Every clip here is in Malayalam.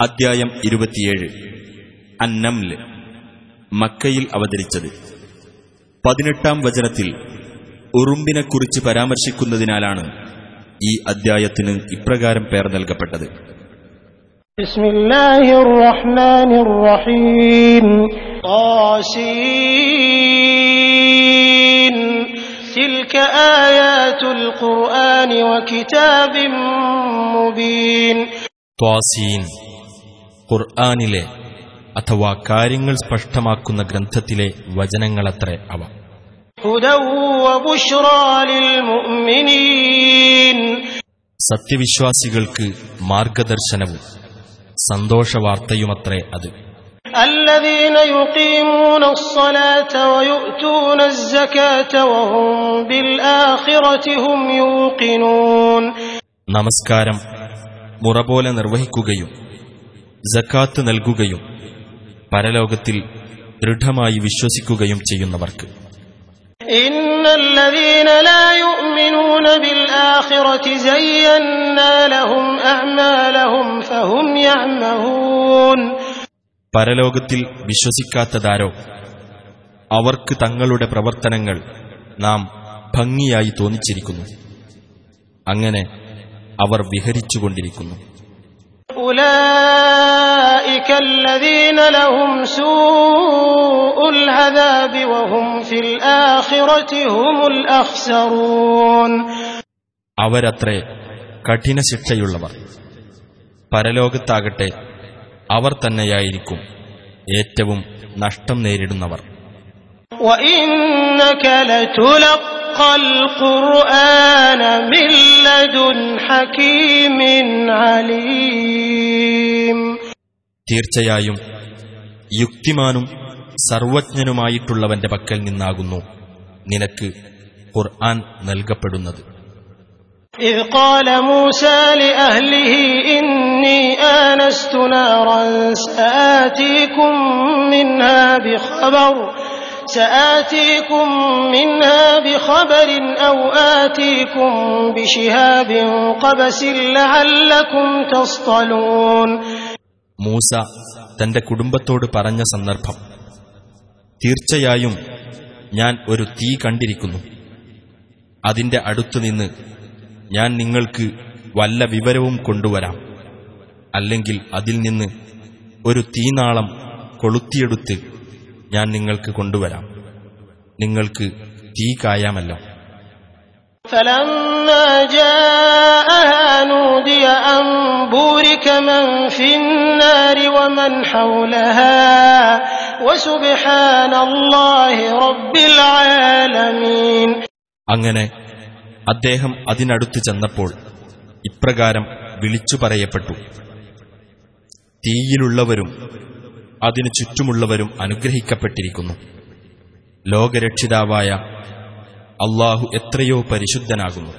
അദ്ധ്യായം ഇരുപത്തിയേഴ് അന്നംല് മക്കയിൽ അവതരിച്ചത് പതിനെട്ടാം വചനത്തിൽ ഉറുമ്പിനെക്കുറിച്ച് പരാമർശിക്കുന്നതിനാലാണ് ഈ അദ്ധ്യായത്തിന് ഇപ്രകാരം പേർ നൽകപ്പെട്ടത് بسم الله الرحمن الرحيم طاسين تلك آيات القرآن وكتاب مبين ത്വാസീൻ ഖുർആാനിലെ അഥവാ കാര്യങ്ങൾ സ്പഷ്ടമാക്കുന്ന ഗ്രന്ഥത്തിലെ വചനങ്ങളത്രെ അവ. സത്യവിശ്വാസികൾക്ക് മാർഗദർശനവും സന്തോഷവാർത്തയുമത്രേ അത്. നമസ്കാരം മുറ പോലെ നിർവഹിക്കുകയും ജക്കാത്ത് നൽകുകയും പരലോകത്തിൽ ദൃഢമായി വിശ്വസിക്കുകയും ചെയ്യുന്നവർക്ക്. പരലോകത്തിൽ വിശ്വസിക്കാത്തതാരോ? അവർക്ക് തങ്ങളുടെ പ്രവർത്തനങ്ങൾ നാം ഭംഗിയായി തോന്നിച്ചിരിക്കുന്നു. അങ്ങനെ അവർ വിഹരിച്ചുകൊണ്ടിരിക്കുന്നു. أولئك الذين لهم سوء العذاب وهم في الآخرة هم الأخسرون അവരത്രേ കഠിന ശിക്ഷയുള്ളവർ പരലോകത്താകട്ടെ അവർ തന്നെയായിരിക്കും ഏറ്റവും നഷ്ടം നേരിടുന്നവർ وإنك لتلقى القرآن من لدن حكيم عليم തീർച്ചയായും യുക്തിമാനും സർവജ്ഞനുമായിട്ടുള്ളവന്റെ പക്കൽ നിന്നാകുന്നു നിനക്ക് ഖുർആൻ നൽകപ്പെടുന്നത് إذ قال موسى لأهله إني آنست نارا سآتيكم منها بخبر سآتيكم منها بخبر أو آتيكم بشهاب قبس لعلكم تصطلون മൂസ തന്റെ കുടുംബത്തോട് പറഞ്ഞ സന്ദർഭം തീർച്ചയായും ഞാൻ ഒരു തീ കണ്ടിരിക്കുന്നു അതിന്റെ അടുത്തുനിന്ന് ഞാൻ നിങ്ങൾക്ക് വല്ല വിവരവും കൊണ്ടുവരാം അല്ലെങ്കിൽ അതിൽ നിന്ന് ഒരു തീനാളം കൊളുത്തിയെടുത്ത് ഞാൻ നിങ്ങൾക്ക് കൊണ്ടുവരാം. നിങ്ങൾക്ക് തീ കായാമല്ലോ. അങ്ങനെ അദ്ദേഹം അതിനടുത്ത് ചെന്നപ്പോൾ ഇപ്രകാരം വിളിച്ചു പറയപ്പെട്ടു. തീയിലുള്ളവരും അതിനു ചുറ്റുമുള്ളവരും അനുഗ്രഹിക്കപ്പെട്ടിരിക്കുന്നു ലോകരക്ഷിതാവായ അള്ളാഹു എത്രയോ പരിശുദ്ധനാകുന്നു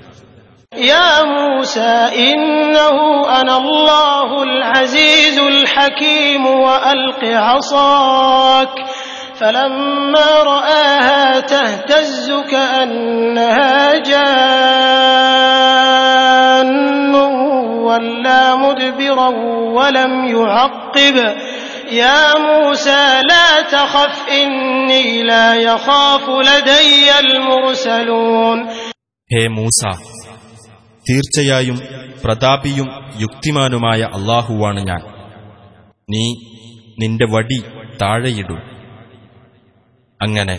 يا موسى إنه أنا الله العزيز الحكيم وألق عصاك فلما رآها تهتز كأنها جان ولا مدبرا ولم يعقب يا موسى لا تخف إني لا يخاف لدي المرسلون ഹേ മൂസ തീർച്ചയായും പ്രതാപിയും യുക്തിമാനുമായ അള്ളാഹുവാണ് ഞാൻ നീ നിന്റെ വടി താഴെയിടൂ അങ്ങനെ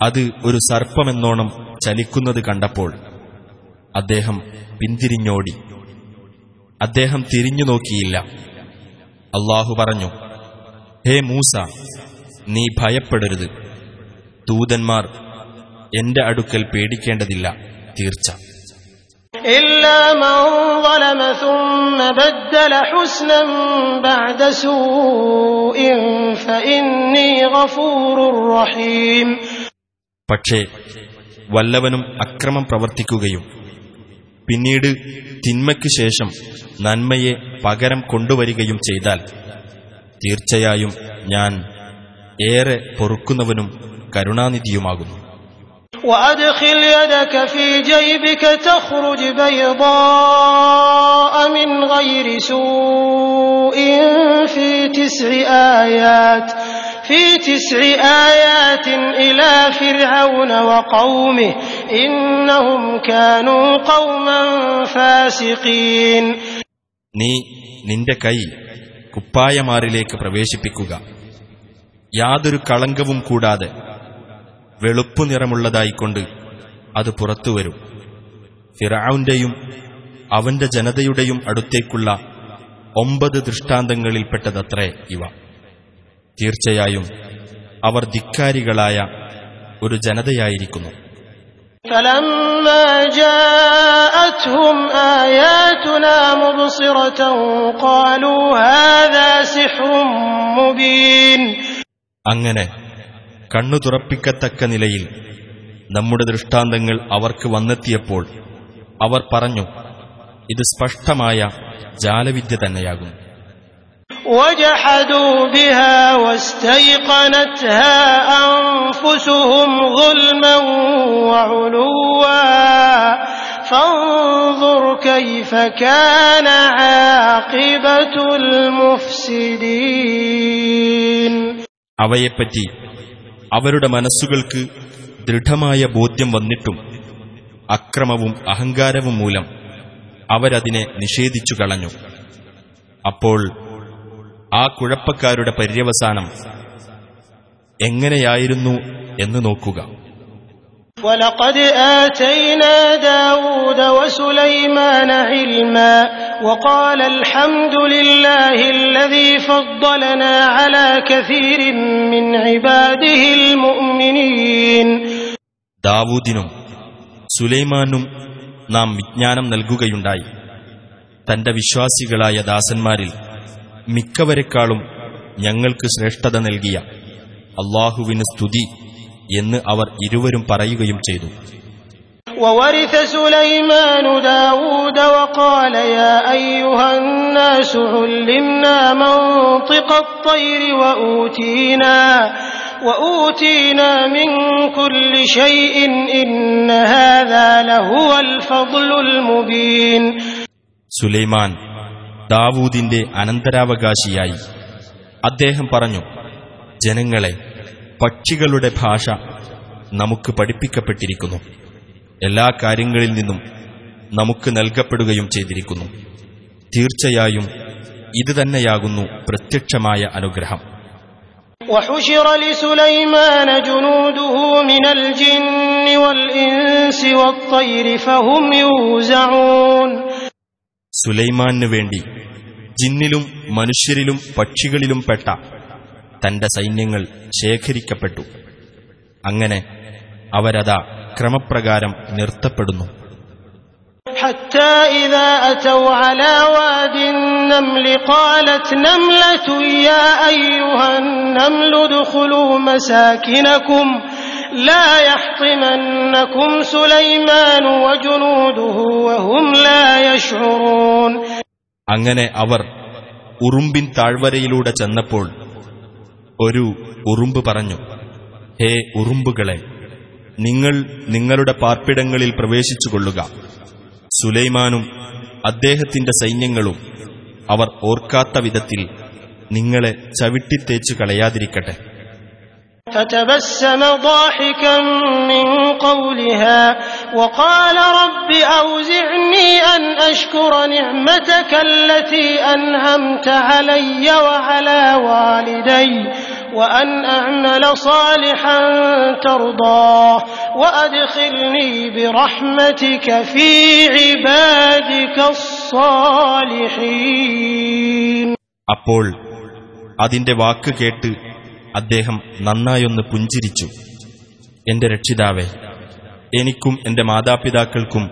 അത് ഒരു സർപ്പമെന്നോണം ചലിക്കുന്നത് കണ്ടപ്പോൾ അദ്ദേഹം പിന്തിരിഞ്ഞോടി അദ്ദേഹം തിരിഞ്ഞു നോക്കിയില്ല അള്ളാഹു പറഞ്ഞു ഹേ മൂസ നീ ഭയപ്പെടരുത്. ദൂതന്മാർ എന്റെ അടുക്കൽ പേടിക്കേണ്ടതില്ല തീർച്ച. പക്ഷേ വല്ലവനും അക്രമം പ്രവർത്തിക്കുകയും പിന്നീട് തിന്മയ്ക്കു ശേഷം നന്മയെ പകരം കൊണ്ടുവരികയും ചെയ്താൽ തീർച്ചയായും ഞാൻ ഏറെ പൊറുക്കുന്നവനും കരുണാനിധിയുമാകുന്നു وأدخل يدك في جيبك تخرج بيضاء من غير سوء تسع آيات في تسع آيات إلى فرعون وقومه إنهم كانوا قوما فاسقين നീ നിന്റെ കൈ കുപ്പായമാറിലേക്ക് പ്രവേശിപ്പിക്കുക യാതൊരു കളങ്കവും കൂടാതെ വെളുപ്പു നിറമുള്ളതായിക്കൊണ്ട് അത് പുറത്തുവരും ഫിറാവുന്റെയും അവന്റെ ജനതയുടെയും അടുത്തേക്കുള്ള ഒമ്പത് ദൃഷ്ടാന്തങ്ങളിൽപ്പെട്ടതത്രേ ഇവ തീർച്ചയായും അവർ ധിക്കാരികളായ ഒരു ജനതയായിരിക്കുന്നു فلما جاءتهم آياتنا مبصرة قالوا هذا سحر مبين അങ്ങനെ കണ്ണു തുറപ്പിക്കത്തക്ക നിലയിൽ നമ്മുടെ ദൃഷ്ടാന്തങ്ങൾ അവർക്ക് വന്നെത്തിയപ്പോൾ അവർ പറഞ്ഞു ഇത് സ്പഷ്ടമായ ജാലവിദ്യ തന്നെയാകും وجحدوا بها واستيقنتها أنفسهم ظلما وعلوا فانظر كيف كان عاقبة المفسدين അവയെപ്പറ്റി അവരുടെ മനസ്സുകൾക്ക് ദൃഢമായ ബോധ്യം വന്നിട്ടും അക്രമവും അഹങ്കാരവും മൂലം അവരതിനെ നിഷേധിച്ചു കളഞ്ഞു അപ്പോൾ ആ കുഴപ്പക്കാരുടെ പര്യവസാനം എങ്ങനെയായിരുന്നു എന്ന് നോക്കുക ولقد آتينا داود وسليمان علما وقال الحمد لله الذي فضلنا على كثير من عباده المؤمنين ദാവൂദിനും സുലൈമാനും നാം വിജ്ഞാനം നൽകുകയുണ്ടായി തന്റെ വിശ്വാസികളായ ദാസന്മാരിൽ മിക്കവരെക്കാളും ഞങ്ങൾക്ക് ശ്രേഷ്ഠത നൽകിയ അള്ളാഹുവിന് സ്തുതി എന്ന് അവർ ഇരുവരും പറയുകയും ചെയ്തു وورث سليمان داود وقال يا أيها الناس علمنا منطق الطير وأوتينا وأوتينا من كل شيء إن هذا لهو الفضل المبين സുലൈമാൻ ദാവൂദിന്റെ അനന്തരാവകാശിയായി അദ്ദേഹം പറഞ്ഞു ജനങ്ങളെ പക്ഷികളുടെ ഭാഷ നമുക്ക് പഠിപ്പിക്കപ്പെട്ടിരിക്കുന്നു എല്ലാ കാര്യങ്ങളിൽ നിന്നും നമുക്ക് നൽകപ്പെടുകയും ചെയ്തിരിക്കുന്നു തീർച്ചയായും ഇത് തന്നെയാകുന്നു പ്രത്യക്ഷമായ അനുഗ്രഹം وحشر لسليمان جنوده من الجن والإنس والطير فهم يوزعون സുലൈമാനു വേണ്ടി ജിന്നിലും മനുഷ്യരിലും പക്ഷികളിലും പെട്ട തന്റെ സൈന്യങ്ങൾ ശേഖരിക്കപ്പെട്ടു അങ്ങനെ അവരതാ ക്രമപ്രകാരം നിർത്തപ്പെടുന്നു حتى إذا أتوا على واد النمل قالت نملة يا أيها النمل ادخلوا مساكنكم لا يحطمنكم سليمان وجنوده وهم لا يشعرون അങ്ങനെ അവർ ഉറുമ്പിൻ താഴ്വരയിലൂടെ ചെന്നപ്പോൾ ഒരു ഉറുമ്പ് പറഞ്ഞു ഹേ ഉറുമ്പുകളെ നിങ്ങൾ നിങ്ങളുടെ പാർപ്പിടങ്ങളിൽ പ്രവേശിച്ചുകൊള്ളുക സുലൈമാനും അദ്ദേഹത്തിന്റെ സൈന്യങ്ങളും അവർ ഓർക്കാത്ത വിധത്തിൽ നിങ്ങളെ ചവിട്ടിത്തേച്ചു കളയാതിരിക്കട്ടെ فتبسم ضاحكا من قولها وقال رب أوزعني أن أشكر نعمتك التي أنعمت علي وعلى والدي وأن أعمل صالحا ترضاه وأدخلني برحمتك في عبادك الصالحين അപ്പോൾ അതിന്റെ വാക്ക് കേട്ട് അദ്ദേഹം നന്നായൊന്ന് പുഞ്ചിരിച്ചു. എന്റെ രക്ഷിതാവേ എനിക്കും എന്റെ മാതാപിതാക്കൾക്കും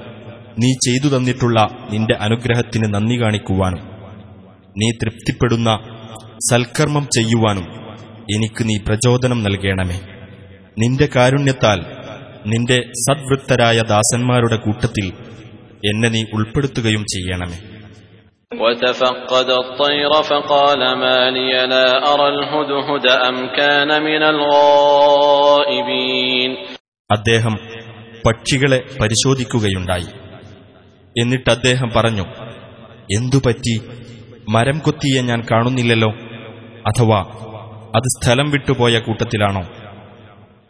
നീ ചെയ്തു തന്നിട്ടുള്ള നിന്റെ അനുഗ്രഹത്തിന് നന്ദി കാണിക്കുവാനും നീ തൃപ്തിപ്പെടുന്ന സൽക്കർമ്മം ചെയ്യുവാനും എനിക്ക് നീ പ്രചോദനം നൽകണമേ. നിന്റെ കാരുണ്യത്താൽ നിന്റെ സദ്വൃത്തരായ ദാസന്മാരുടെ കൂട്ടത്തിൽ എന്നെ നീ ഉൾപ്പെടുത്തുകയും ചെയ്യണമേ. وتفقد الطير فقال ما لي لا أرى الهدهد أم كان من الغائبين അദ്ദേഹം പക്ഷികളെ പരിശോധിക്കുകയുണ്ടായി എന്നിട്ട് അദ്ദേഹം പറഞ്ഞു എന്തുപറ്റി മരം കൊത്തിയെ ഞാൻ കാണുന്നില്ലല്ലോ അഥവാ അത് സ്ഥലം വിട്ടുപോയ കൂട്ടത്തിലാണോ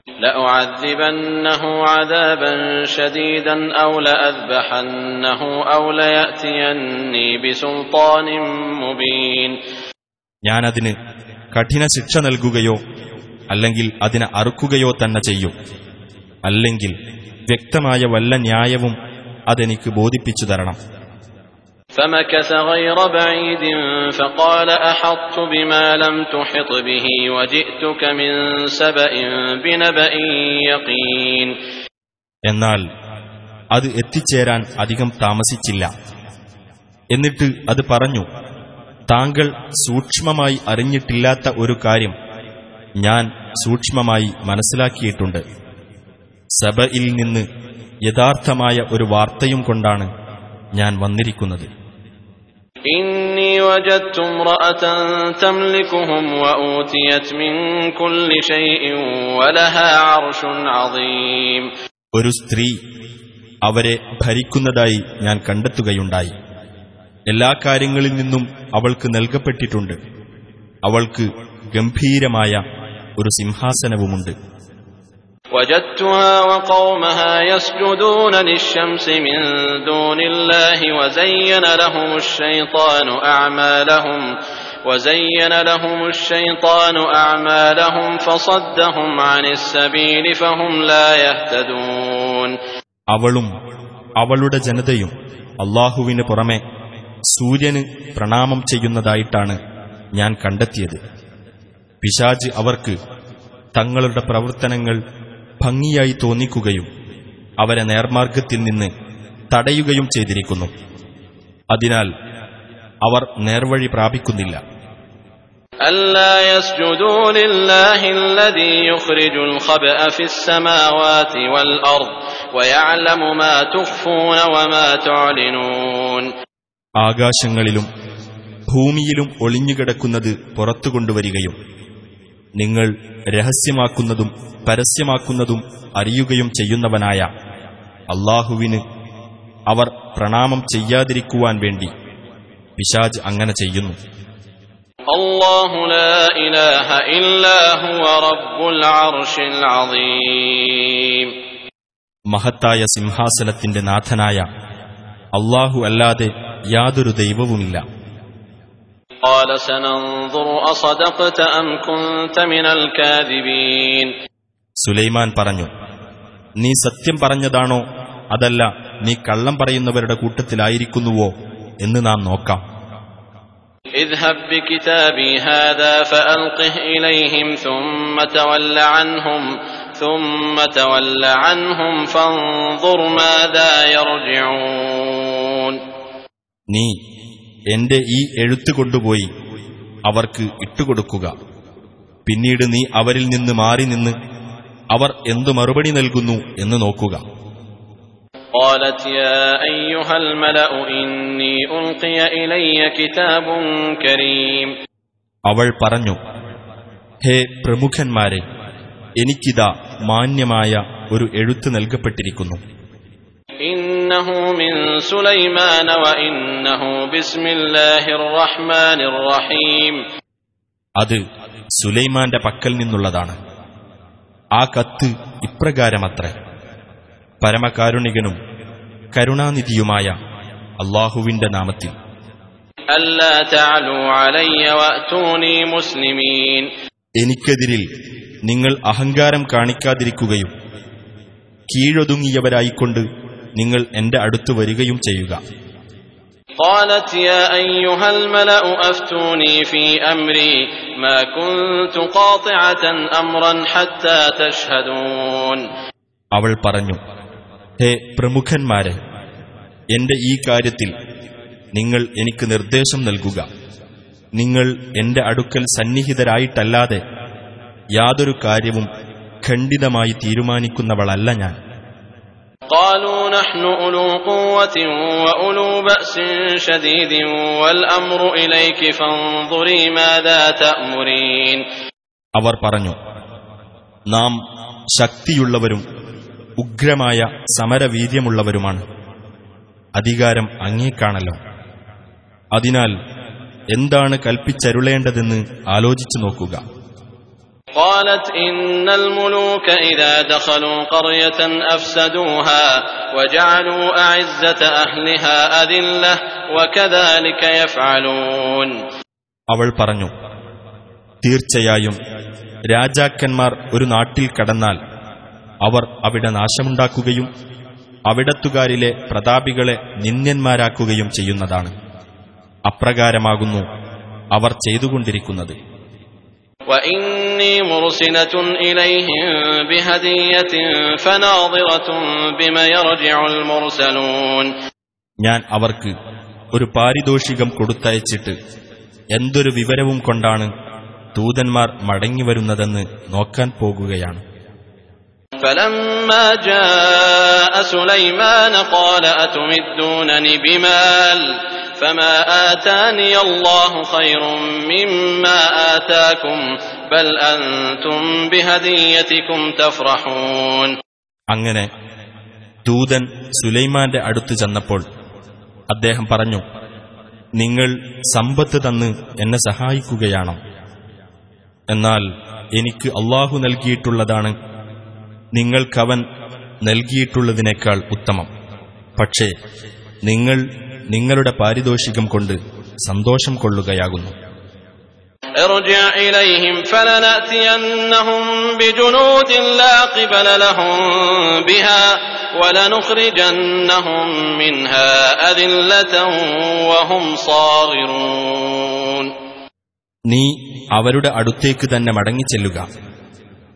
لأعذبنه عذابا شديدا أو لأذبحنه أو ليأتيني بسلطان مبين ഞാനതിന് കഠിന ശിക്ഷ നൽകുകയോ അല്ലെങ്കിൽ അതിനെ അറുക്കുകയോ തന്നെ ചെയ്യും അല്ലെങ്കിൽ വ്യക്തമായ വല്ല ന്യായവും അതെനിക്ക് ബോധിപ്പിച്ചു തരണം فمكث غير بعيد فقال أحطت بما لم تحط به وجئتك من سبأ بنبأ يقين എന്നാൽ അത് എത്തിച്ചേരാൻ അധികം താമസിച്ചില്ല എന്നിട്ട് അത് പറഞ്ഞു താങ്കൾ സൂക്ഷ്മമായി അറിഞ്ഞിട്ടില്ലാത്ത ഒരു കാര്യം ഞാൻ സൂക്ഷ്മമായി മനസ്സിലാക്കിയിട്ടുണ്ട് സബയിൽ നിന്ന് യഥാർത്ഥമായ ഒരു വാർത്തയും കൊണ്ടാണ് ഞാൻ വന്നിരിക്കുന്നത് إني وجدت امرأة تملكهم وأوتيت من كل شيء ولها عرش عظيم ഒരു സ്ത്രീ അവരെ ഭരിക്കുന്നതായി ഞാൻ കണ്ടെത്തുകയുണ്ടായി എല്ലാ കാര്യങ്ങളിൽ നിന്നും അവൾക്ക് നൽകപ്പെട്ടിട്ടുണ്ട് അവൾക്ക് ഗംഭീരമായ ഒരു സിംഹാസനവുമുണ്ട് وجدتها وقومها يسجدون للشمس من دون الله وزين لهم الشيطان أعمالهم وزين لهم الشيطان أعمالهم فصدهم عن السبيل فهم لا يهتدون അവളും അവളുടെ ജനതയും അള്ളാഹുവിന് പുറമെ സൂര്യന് പ്രണാമം ചെയ്യുന്നതായിട്ടാണ് ഞാൻ കണ്ടെത്തിയത് പിശാജ് അവർക്ക് തങ്ങളുടെ പ്രവർത്തനങ്ങൾ ഭംഗിയായി തോന്നിക്കുകയും അവരെ നേർമാർഗത്തിൽ നിന്ന് തടയുകയും ചെയ്തിരിക്കുന്നു അതിനാൽ അവർ നേർവഴി പ്രാപിക്കുന്നില്ല ألا يسجدوا لله الذي يخرج الخبأ في السماوات والأرض ويعلم ما تخفون وما تعلنون ആകാശങ്ങളിലും ഭൂമിയിലും ഒളിഞ്ഞുകിടക്കുന്നത് പുറത്തു കൊണ്ടുവരികയും നിങ്ങൾ രഹസ്യമാക്കുന്നതും പരസ്യമാക്കുന്നതും അറിയുകയും ചെയ്യുന്നവനായ അള്ളാഹുവിന് അവർ പ്രണാമം ചെയ്യാതിരിക്കുവാൻ വേണ്ടി പിശാജ് അങ്ങനെ ചെയ്യുന്നു. മഹത്തായ സിംഹാസനത്തിന്റെ നാഥനായ അള്ളാഹു അല്ലാതെ യാതൊരു ദൈവവുമില്ല. قال سننظر أصدقت أم كنت من الكاذبين സുലൈമാൻ പറഞ്ഞു നീ സത്യം പറഞ്ഞതാണോ അതല്ല നീ കള്ളം പറയുന്നവരുടെ കൂട്ടത്തിലായിരിക്കുന്നുവോ എന്ന് നാം നോക്കാം اذهب بكتابي هذا فألقه إليهم ثم تول عنهم ثم تول عنهم فانظر ماذا يرجعون നീ എന്റെ ഈ എഴുത്തു കൊണ്ടുപോയി അവർക്ക് ഇട്ടുകൊടുക്കുക. പിന്നീട് നീ അവരിൽ നിന്ന് മാറി നിന്ന് അവർ എന്തു മറുപടി നൽകുന്നു എന്ന് നോക്കുക. അവൾ പറഞ്ഞു ഹേ പ്രമുഖന്മാരെ എനിക്കിതാ മാന്യമായ ഒരു എഴുത്ത് നൽകപ്പെട്ടിരിക്കുന്നു. إنه من سليمان وإنه بسم الله الرحمن الرحيم അത് സുലൈമാന്റെ പക്കൽ നിന്നുള്ളതാണ് ആ കത്ത് ഇപ്രകാരമത്രേ പരമകാരുണികനും കരുണാനിധിയുമായ അള്ളാഹുവിന്റെ നാമത്തിൽ ألا تعلوا علي وأتوني مسلمين എനിക്കെതിരിൽ നിങ്ങൾ അഹങ്കാരം കാണിക്കാതിരിക്കുകയും കീഴൊതുങ്ങിയവരായിക്കൊണ്ട് നിങ്ങൾ എന്റെ അടുത്ത് വരികയും ചെയ്യുക قالت يا أيها الملأ أفتوني في أمري ما كنت قاطعة أمرا حتى تشهدون അവൾ പറഞ്ഞു ഹേ പ്രമുഖന്മാരെ എന്റെ ഈ കാര്യത്തിൽ നിങ്ങൾ എനിക്ക് നിർദ്ദേശം നൽകുക നിങ്ങൾ എന്റെ അടുക്കൽ സന്നിഹിതരായിട്ടല്ലാതെ യാതൊരു കാര്യവും ഖണ്ഡിതമായി തീരുമാനിക്കുന്നവളല്ല ഞാൻ قالوا نحن أولو قوة وأولو بأس شديد والأمر إليك فانظري ماذا تأمرين അവർ പറഞ്ഞു നാം ശക്തിയുള്ളവരും ഉഗ്രമായ സമരവീര്യമുള്ളവരുമാണ് അധികാരം അങ്ങേക്കാണല്ലോ അതിനാൽ എന്താണ് കൽപ്പിച്ചരുളേണ്ടതെന്ന് ആലോചിച്ചു നോക്കുക قالت إن الملوك إذا دخلوا قرية أفسدوها وجعلوا أعزة أهلها أذلة وكذلك يفعلون അവൾ പറഞ്ഞു തീർച്ചയായും രാജാക്കന്മാർ ഒരു നാട്ടിൽ കടന്നാൽ അവർ അവിടെ നാശമുണ്ടാക്കുകയും അവിടത്തുകാരിലെ പ്രതാപികളെ നിന്ദ്യന്മാരാക്കുകയും ചെയ്യുന്നതാണ് അപ്രകാരമാകുന്നു അവർ ചെയ്തുകൊണ്ടിരിക്കുന്നത് وإني مرسلة إليهم بهدية فناظرة بما يرجع المرسلون ഞാൻ അവർക്ക് ഒരു പാരിതോഷികം കൊടുത്തയച്ചിട്ട് എന്തൊരു വിവരവും കൊണ്ടാണ് ദൂതന്മാർ മടങ്ങിവരുന്നതെന്ന് നോക്കാൻ പോകുകയാണ് فلما جاء سليمان قال أتمدونني بمال فما آتاني الله خير مما آتاكم بل أنتم بهديتكم تفرحون അങ്ങനെ ദൂതൻ സുലൈമാന്റെ അടുത്ത് ചെന്നപ്പോൾ അദ്ദേഹം പറഞ്ഞു നിങ്ങൾ സമ്പത്ത് തന്ന് എന്നെ സഹായിക്കുകയാണോ എന്നാൽ എനിക്ക് അള്ളാഹു നൽകിയിട്ടുള്ളതാണ് നിങ്ങൾക്കവൻ നൽകിയിട്ടുള്ളതിനേക്കാൾ ഉത്തമം പക്ഷേ നിങ്ങൾ നിങ്ങളുടെ പാരിതോഷികം കൊണ്ട് സന്തോഷം കൊള്ളുകയാകുന്നു ارجع إليهم فلنأتينهم بجنود لا قبل لهم بها ولنخرجنهم منها أذلة وهم صاغرون നീ അവരുടെ അടുത്തേക്ക് തന്നെ മടങ്ങിച്ചെല്ലുക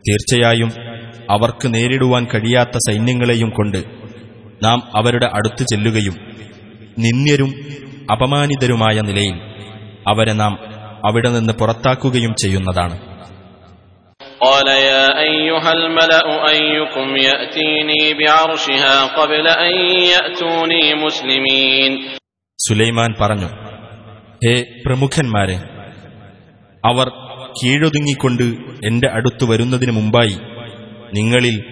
തീർച്ചയായും അവർക്ക് നേരിടുവാൻ കഴിയാത്ത സൈന്യങ്ങളെയും കൊണ്ട് നാം അവരുടെ അടുത്ത് ചെല്ലുകയും നിന്ദ്യരും അപമാനിതരുമായ നിലയിൽ അവരെ നാം അവിടെ നിന്ന് പുറത്താക്കുകയും ചെയ്യുന്നതാണ്. സുലൈമാൻ പറഞ്ഞു ഹേ പ്രമുഖന്മാരെ അവർ കീഴൊതുങ്ങിക്കൊണ്ട് എന്റെ അടുത്തു വരുന്നതിന് മുമ്പായി നിങ്ങളിൽ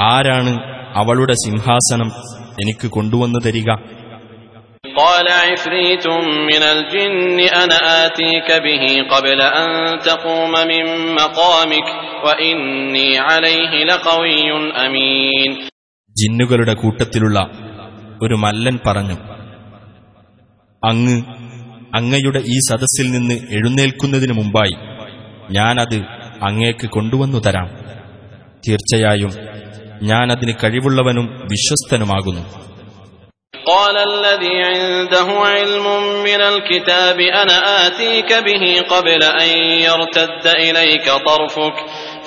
ആരാണ് അവളുടെ സിംഹാസനം എനിക്ക് കൊണ്ടുവന്നു തരിക? قال عفريت من الجن أنا آتيك به قبل أن تقوم من مقامك وإني عليه لقوي أمين ജിന്നുകളുടെ കൂട്ടത്തിലുള്ള ഒരു മല്ലൻ പറഞ്ഞു അങ്ങ് അങ്ങയുടെ ഈ സദസ്സിൽ നിന്ന് എഴുന്നേൽക്കുന്നതിനു മുമ്പായി ഞാനത് അങ്ങേക്ക് കൊണ്ടുവന്നു തരാം തീർച്ചയായും ഞാനതിന് കഴിവുള്ളവനും വിശ്വസ്തനുമാകുന്നു قال الذي عنده علم من الكتاب أنا آتيك به قبل أن يرتد إليك طرفك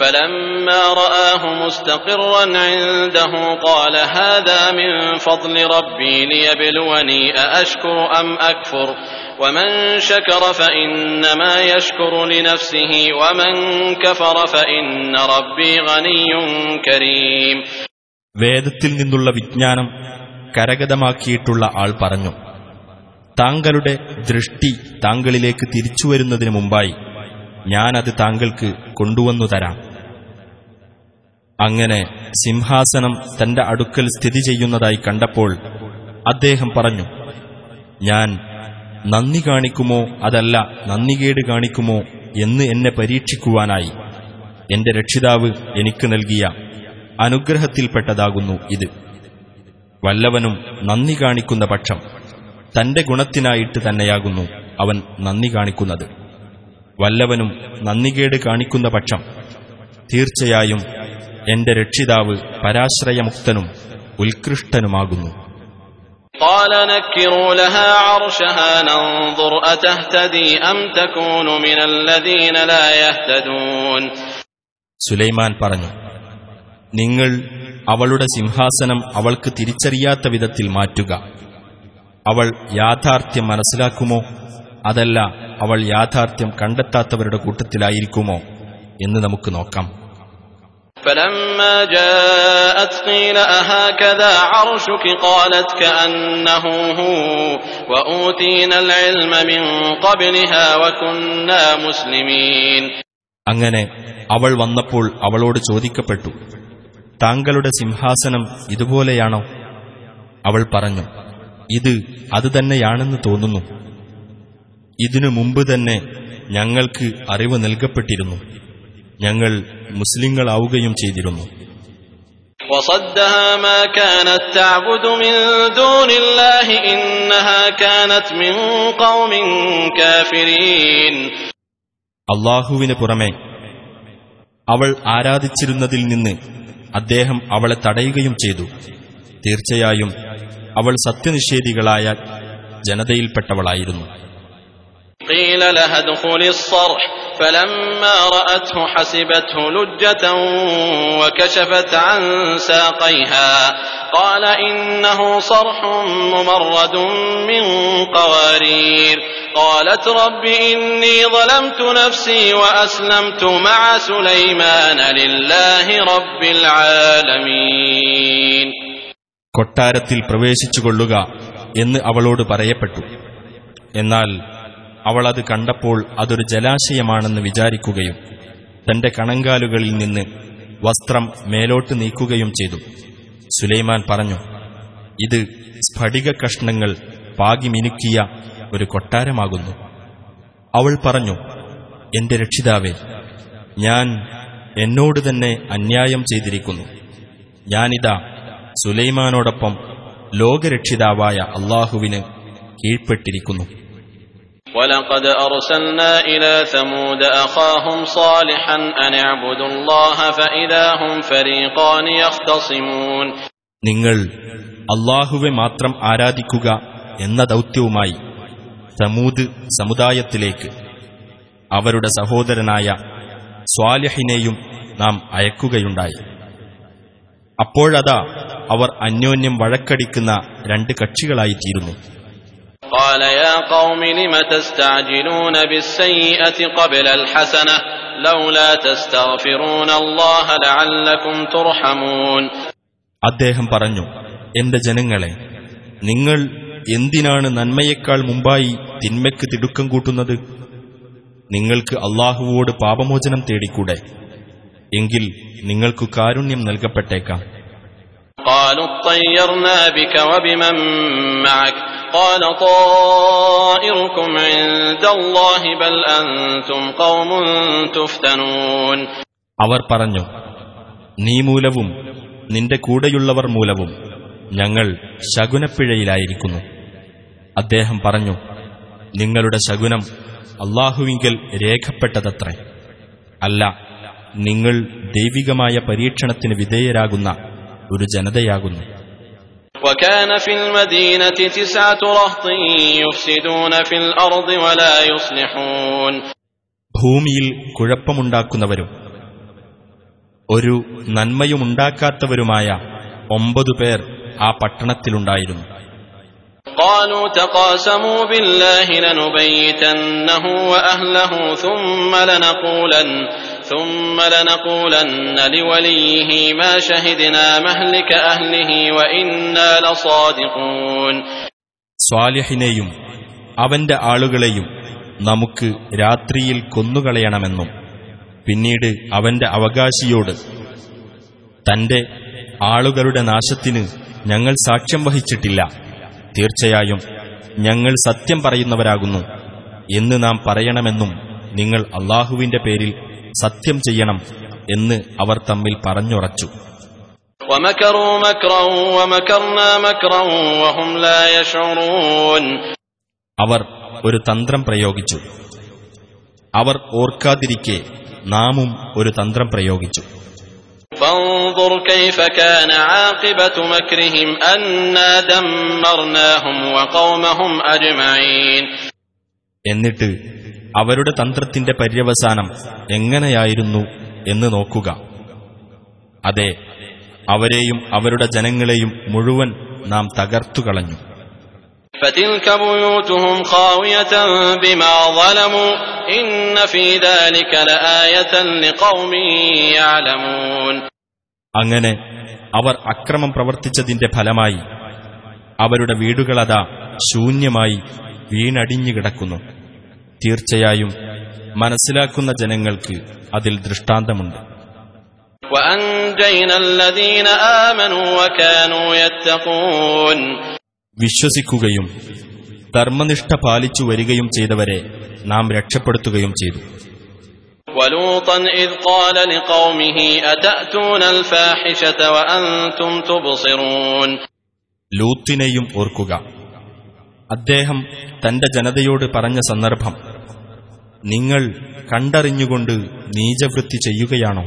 فلما رآه مستقرا عنده قال هذا من فضل ربي ليبلوني أأشكر أم أكفر ومن شكر فإنما يشكر لنفسه ومن كفر فإن ربي غني كريم വേദത്തിൽ നിന്നുള്ള വിജ്ഞാനം കരഗതമാക്കിയിട്ടുള്ള ആൾ പറഞ്ഞു താങ്കളുടെ ദൃഷ്ടി താങ്കളിലേക്ക് തിരിച്ചുവരുന്നതിന് മുമ്പായി ഞാനത് താങ്കൾക്ക് കൊണ്ടുവന്നു തരാം. അങ്ങനെ സിംഹാസനം തന്റെ അടുക്കൽ സ്ഥിതി ചെയ്യുന്നതായി കണ്ടപ്പോൾ അദ്ദേഹം പറഞ്ഞു ഞാൻ നന്ദി കാണിക്കുമോ? അതല്ല നന്ദികേട് കാണിക്കുമോ എന്ന് എന്നെ പരീക്ഷിക്കുവാനായി. എന്റെ രക്ഷിതാവ് എനിക്ക് നൽകിയ അനുഗ്രഹത്തിൽപ്പെട്ടതാകുന്നു ഇത്. വല്ലവനും നന്ദി കാണിക്കുന്ന പക്ഷം തന്റെ ഗുണത്തിനായിട്ട് തന്നെയാകുന്നു അവൻ നന്ദി കാണിക്കുന്നത് വല്ലവനും നന്ദികേട് കാണിക്കുന്ന പക്ഷം തീർച്ചയായും എന്റെ രക്ഷിതാവ് പരാശ്രയമുക്തനും ഉത്കൃഷ്ടനുമാകുന്നു قال نكروا لها عرشها ننظر أتهتدي أم تكون من الذين لا يهتدون സുലൈമാൻ പറഞ്ഞു നിങ്ങൾ അവളുടെ സിംഹാസനം അവൾക്ക് തിരിച്ചറിയാത്ത വിധത്തിൽ മാറ്റുക അവൾ യാഥാർത്ഥ്യം മനസ്സിലാക്കുമോ അതല്ല അവൾ യാഥാർത്ഥ്യം കണ്ടെത്താത്തവരുടെ കൂട്ടത്തിലായിരിക്കുമോ എന്ന് നമുക്ക് നോക്കാം فلما جاءت قيل أهكذا عرشك قالت كأنه هو وأوتينا العلم من قبلها وكنا مسلمين അങ്ങനെ അവൾ വന്നപ്പോൾ അവളോട് ചോദിക്കപ്പെട്ടു താങ്കളുടെ സിംഹാസനം ഇതുപോലെയാണോ അവൾ പറഞ്ഞു ഇത് അതുതന്നെയാണെന്ന് തോന്നുന്നു ഇതിനു മുമ്പ് തന്നെ ഞങ്ങൾക്ക് അറിവ് നൽകപ്പെട്ടിരുന്നു ഞങ്ങൾ മുസ്ലിങ്ങളാവുകയും ചെയ്തിരുന്നു وصدها ما كانت تعبد من دون الله إنها كانت من قوم كافرين അള്ളാഹുവിന് പുറമെ അവൾ ആരാധിച്ചിരുന്നതിൽ നിന്ന് അദ്ദേഹം അവളെ തടയുകയും ചെയ്തു. തീർച്ചയായും അവൾ സത്യനിഷേധികളായ ജനതയിൽപ്പെട്ടവളായിരുന്നു. قيل لها ادخل الصرح فلما رأته حسبته لجة وكشفت عن ساقيها قال إنه صرح ممرد من قوارير قالت رب إني ظلمت نفسي وأسلمت مع سليمان لله رب العالمين കൊട്ടാരത്തിൽ പ്രവേശിച്ചുകൊള്ളുക എന്ന് അവളോട് പറയപ്പെട്ടു എന്നാൽ അവൾ അത് കണ്ടപ്പോൾ അതൊരു ജലാശയമാണെന്ന് വിചാരിക്കുകയും തന്റെ കണങ്കാലുകളിൽ നിന്ന് വസ്ത്രം മേലോട്ട് നീക്കുകയും ചെയ്തു. സുലൈമാൻ പറഞ്ഞു ഇത് സ്ഫടിക കഷ്ണങ്ങൾ പാകിമിനുക്കിയ ഒരു കൊട്ടാരമാകുന്നു. അവൾ പറഞ്ഞു എന്റെ രക്ഷിതാവേ ഞാൻ എന്നോട് തന്നെ അന്യായം ചെയ്തിരിക്കുന്നു. ഞാനിതാ സുലൈമാനോടൊപ്പം ലോകരക്ഷിതാവായ അള്ളാഹുവിന് കീഴ്പ്പെട്ടിരിക്കുന്നു. ولقد أرسلنا إلى ثمود أخاهم صالحا أن اعبدوا الله فإذا هم فريقان يختصمون നിങ്ങൾ അള്ളാഹുവെ മാത്രം ആരാധിക്കുക എന്ന ദൗത്യവുമായി സമൂത് സമുദായത്തിലേക്ക് അവരുടെ സഹോദരനായ സ്വാലിഹിനെയും നാം അയക്കുകയുണ്ടായി അപ്പോഴതാ അവർ അന്യോന്യം വഴക്കടിക്കുന്ന രണ്ട് കക്ഷികളായിത്തീരുന്നു قال يا قوم لم تستعجلون بالسيئة قبل الحسنة لولا تستغفرون الله لعلكم ترحمون അദ്ദേഹം പറഞ്ഞു എന്റെ ജനങ്ങളെ നിങ്ങൾ എന്തിനാണ് നന്മയേക്കാൾ മുമ്പായി തിന്മയ്ക്ക് തിടുക്കം കൂട്ടുന്നത് നിങ്ങൾക്ക് അള്ളാഹുവോട് പാപമോചനം തേടിക്കൂടെ എങ്കിൽ നിങ്ങൾക്ക് കാരുണ്യം നൽകപ്പെട്ടേക്കാം قالوا اطيرنا بك وبمن معك قال طائركم عند الله بل أنتم قوم تفتنون അവർ പറഞ്ഞു നീ മൂലവും നിന്റെ കൂടെയുള്ളവർ മൂലവും ഞങ്ങൾ ശകുനപ്പിഴയിലായിരിക്കുന്നു അദ്ദേഹം പറഞ്ഞു നിങ്ങളുടെ ശകുനം അള്ളാഹുവിങ്കൽ രേഖപ്പെട്ടതത്രേ അല്ല നിങ്ങൾ ദൈവികമായ പരീക്ഷണത്തിന് വിധേയരാകുന്ന ഒരു ജനതയാകുന്നു وكان في المدينة تسعة رهط يفسدون في الأرض ولا يصلحون ഭൂമിയിൽ കുഴപ്പമുണ്ടാക്കുന്നവരും ഒരു നന്മയുമുണ്ടാക്കാത്തവരുമായ ഒമ്പതു പേർ ആ പട്ടണത്തിലുണ്ടായിരുന്നു قالوا تقاسموا بالله لنبيتنه وأهله ثم لنقولن ثم لنقولن لوليه ما شهدنا مهلك أهله وإنا لصادقون സ്വാലിഹിനെയും അവന്റെ ആളുകളെയും നമുക്ക് രാത്രിയിൽ കൊന്നുകളയണമെന്നും പിന്നീട് അവന്റെ അവകാശിയോട് തന്റെ ആളുകളുടെ നാശത്തിന് ഞങ്ങൾ സാക്ഷ്യം വഹിച്ചിട്ടില്ല തീർച്ചയായും ഞങ്ങൾ സത്യം പറയുന്നവരാകുന്നു എന്ന് നാം പറയണമെന്നും നിങ്ങൾ അള്ളാഹുവിന്റെ പേരിൽ സത്യം ചെയ്യണം എന്ന് അവർ തമ്മിൽ പറഞ്ഞുറച്ചു. അവർ ഒരു തന്ത്രം പ്രയോഗിച്ചു. അവർ ഓർക്കാതിരിക്കെ നാമും ഒരു തന്ത്രം പ്രയോഗിച്ചു. എന്നിട്ട് അവരുടെ തന്ത്രത്തിന്റെ പര്യവസാനം എങ്ങനെയായിരുന്നു എന്ന് നോക്കുക. അതെ അവരെയും അവരുടെ ജനങ്ങളെയും മുഴുവൻ നാം തകർത്തു കളഞ്ഞു അങ്ങനെ അവർ അക്രമം പ്രവർത്തിച്ചതിന്റെ ഫലമായി അവരുടെ വീടുകളതാ ശൂന്യമായി വീണടിഞ്ഞു കിടക്കുന്നു തീർച്ചയായും മനസ്സിലാക്കുന്ന ജനങ്ങൾക്ക് അതിൽ ദൃഷ്ടാന്തമുണ്ട് وأنجينا الذين آمنوا وكانوا يتقون വിശ്വസിക്കുകയും ധർമ്മനിഷ്ഠ പാലിച്ചു വരികയും ചെയ്തവരെ നാം രക്ഷപ്പെടുത്തുകയും ചെയ്തു ولوطا إذ قال لقومه أتأتون الفاحشة وأنتم تبصرون ലൂത്തിനെയും ഓർക്കുക അദ്ദേഹം തന്റെ ജനതയോട് പറഞ്ഞ സന്ദർഭം നിങ്ങൾ കണ്ടറിഞ്ഞുകൊണ്ട് നീചവൃത്തി ചെയ്യുകയാണോ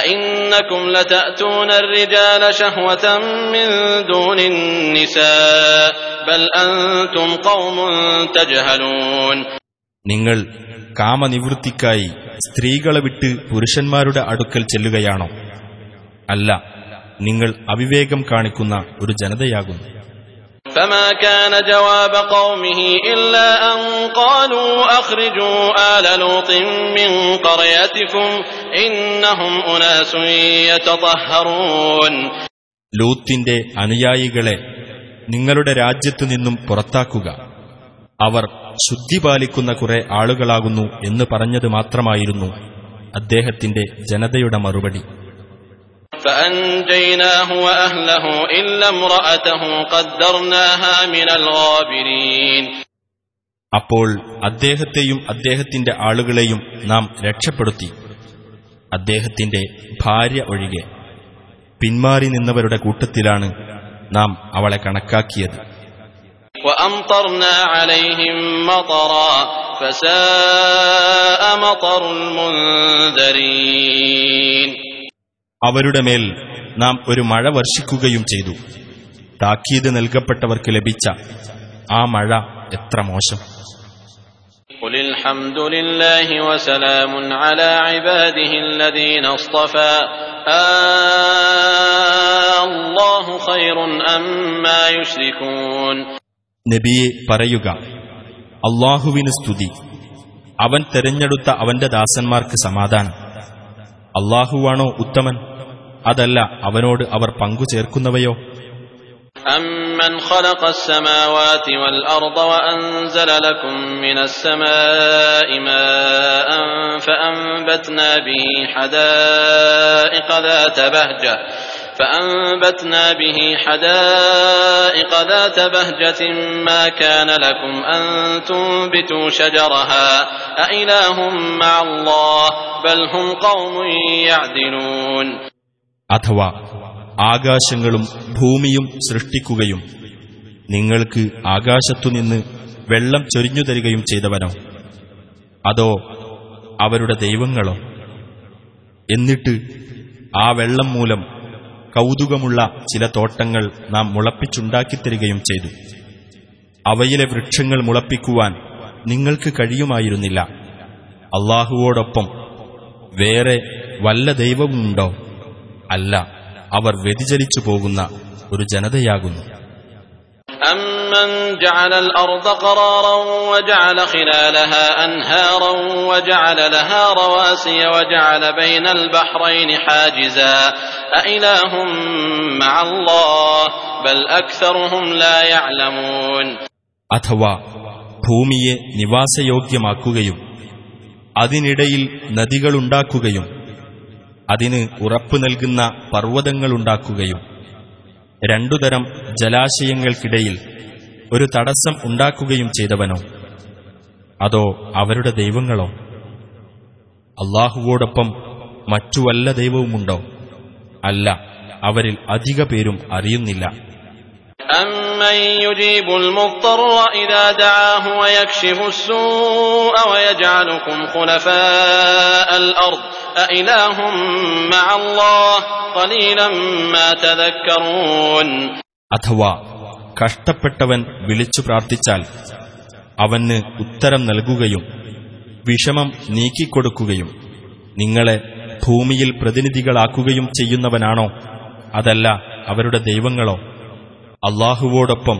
أئنكم لتأتون الرجال شهوة من دون النساء بل أنتم قوم تجهلون നിങ്ങൾ കാമനിവൃത്തിക്കായി സ്ത്രീകളെ വിട്ട് പുരുഷന്മാരുടെ അടുക്കൽ ചെല്ലുകയാണോ അല്ല നിങ്ങൾ അവിവേകം കാണിക്കുന്ന ഒരു ജനതയാകുന്നു فما كان جواب قومه إلا أن قالوا أخرجوا آل لوط من قريتكم إنهم أناس يتطهرون ലൂത്തിന്റെ അനുയായികളെ നിങ്ങളുടെ രാജ്യത്തു നിന്നും പുറത്താക്കുക അവർ ശുദ്ധി പാലിക്കുന്ന കുറെ ആളുകളാകുന്നു എന്ന് പറഞ്ഞത് മാത്രമായിരുന്നു അദ്ദേഹത്തിന്റെ ജനതയുടെ മറുപടി فأنجيناه وأهله إلا امرأته قدرناها من الغابرين അപ്പോൾ അദ്ദേഹത്തെയും അദ്ദേഹത്തിന്റെ ആളുകളെയും നാം രക്ഷപ്പെടുത്തി അദ്ദേഹത്തിന്റെ ഭാര്യ ഒഴികെ പിന്മാറി നിന്നവരുടെ കൂട്ടത്തിലാണ് നാം അവളെ കണക്കാക്കിയത് وأمطرنا അവരുടെ മേൽ നാം ഒരു മഴ വർഷിക്കുകയും ചെയ്തു. താക്കീത് നൽകപ്പെട്ടവർക്ക് ലഭിച്ച ആ മഴ എത്ര മോശം. നബിയെ പറയുക അള്ളാഹുവിന് സ്തുതി. അവൻ തെരഞ്ഞെടുത്ത അവന്റെ ദാസന്മാർക്ക് സമാധാനം. അള്ളാഹുവാണോ ഉത്തമൻ? അതല്ല അവനോട് അവർ പങ്കുചേർക്കുന്നവയോ أمن خلق السماوات والأرض وأنزل لكم من السماء ماء فأنبتنا به حدائق ذات بهجة فأنبتنا به حدائق ذات بهجة ما كان لكم أن تنبتوا شجرها أإله مع الله بل هم قوم يعدلون അഥവാ ആകാശങ്ങളും ഭൂമിയും സൃഷ്ടിക്കുകയും നിങ്ങൾക്ക് ആകാശത്തുനിന്ന് വെള്ളം ചൊരിഞ്ഞു തരികയും ചെയ്തവനോ? അതോ അവരുടെ ദൈവങ്ങളോ? എന്നിട്ട് ആ വെള്ളം മൂലം കൗതുകമുള്ള ചില തോട്ടങ്ങൾ നാം മുളപ്പിച്ചുണ്ടാക്കിത്തരികയും ചെയ്തു. അവയിലെ വൃക്ഷങ്ങൾ മുളപ്പിക്കുവാൻ നിങ്ങൾക്ക് കഴിയുമായിരുന്നില്ല. അള്ളാഹുവോടൊപ്പം വേറെ വല്ല ദൈവവുമുണ്ടോ? അല്ല അവർ വ്യതിചലിച്ചു പോകുന്ന ഒരു ജനതയാകുന്നു أمن جعل الأرض قرارا وجعل خلالها أنهارا وجعل لها رواسي وجعل بين البحرين حاجزا أإله مع الله بل أكثرهم لا يعلمون അഥവാ ഭൂമിയെ നിവാസയോഗ്യമാക്കുകയും അതിനിടയിൽ നദികളുണ്ടാക്കുകയും അതിന് ഉറപ്പു നൽകുന്ന പർവതങ്ങളുണ്ടാക്കുകയും രണ്ടുതരം ജലാശയങ്ങൾക്കിടയിൽ ഒരു തടസ്സം ഉണ്ടാക്കുകയും ചെയ്തവനോ? അതോ അവരുടെ ദൈവങ്ങളോ? അള്ളാഹുവോടൊപ്പം മറ്റു വല്ല ദൈവവുമുണ്ടോ? അല്ല അവരിൽ അധിക പേരും അറിയുന്നില്ല. أمن يجيب المضطر إذا دعاه ويكشف السوء ويجعلكم خلفاء الأرض أإله مع الله قليلا ما تذكرون അഥവാ കഷ്ടപ്പെട്ടവൻ വിളിച്ചു പ്രാർത്ഥിച്ചാൽ അവന് ഉത്തരം നൽകുകയും വിഷമം നീക്കിക്കൊടുക്കുകയും നിങ്ങളെ ഭൂമിയിൽ പ്രതിനിധികളാക്കുകയും ചെയ്യുന്നവനാണോ അതല്ല അവരുടെ ദൈവങ്ങളോ അള്ളാഹുവോടൊപ്പം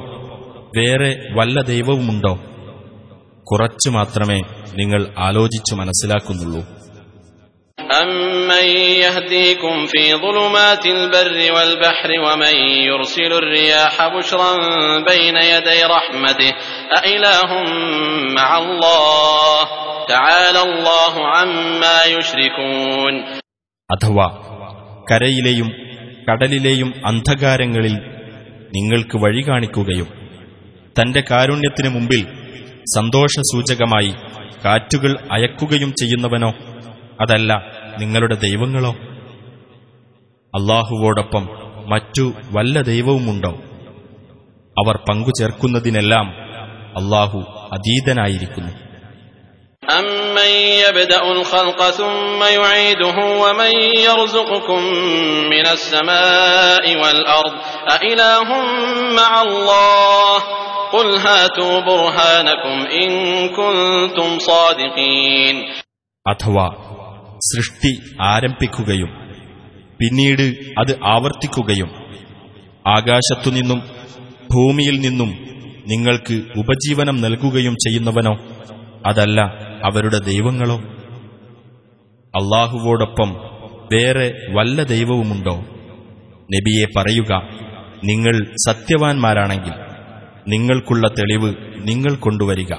വേറെ വല്ല ദൈവവുമുണ്ടോ കുറച്ചു മാത്രമേ നിങ്ങൾ ആലോചിച്ചു മനസ്സിലാക്കുന്നുള്ളൂ أمن يهديكم في ظلمات البر والبحر ومن يرسل الرياح بشرا بين يدي رحمته أإله مع الله تعالى الله عما يشركون അഥവാ കരയിലെയും കടലിലെയും അന്ധകാരങ്ങളിൽ നിങ്ങൾക്ക് വഴി കാണിക്കുകയും തന്റെ കാരുണ്യത്തിനു മുമ്പിൽ സന്തോഷസൂചകമായി കാറ്റുകൾ അയക്കുകയും ചെയ്യുന്നവനോ അതല്ല നിങ്ങളുടെ ദൈവങ്ങളോ? അള്ളാഹുവോടൊപ്പം മറ്റു വല്ല ദൈവവുമുണ്ടോ? അവർ പങ്കുചേർക്കുന്നതിനെല്ലാം അള്ളാഹു അതീതനായിരിക്കുന്നു. أمن يبدأ الخلق ثم يعيده ومن يرزقكم من السماء والأرض أإله مع الله قل هاتوا برهانكم إن كنتم صادقين അഥവാ സൃഷ്ടി ആരംഭിക്കുകയും പിന്നീട് അത് ആവർത്തിക്കുകയും ആകാശത്തുനിന്നും ഭൂമിയിൽ നിന്നും നിങ്ങൾക്ക് ഉപജീവനം നൽകുകയും ചെയ്യുന്നവനോ അതല്ല അവരുടെ ദൈവങ്ങളോ? അള്ളാഹുവോടൊപ്പം വേറെ വല്ല ദൈവവുമുണ്ടോ? നബിയെ പറയുക നിങ്ങൾ സത്യവാൻമാരാണെങ്കിൽ നിങ്ങൾക്കുള്ള തെളിവ് നിങ്ങൾ കൊണ്ടുവരിക.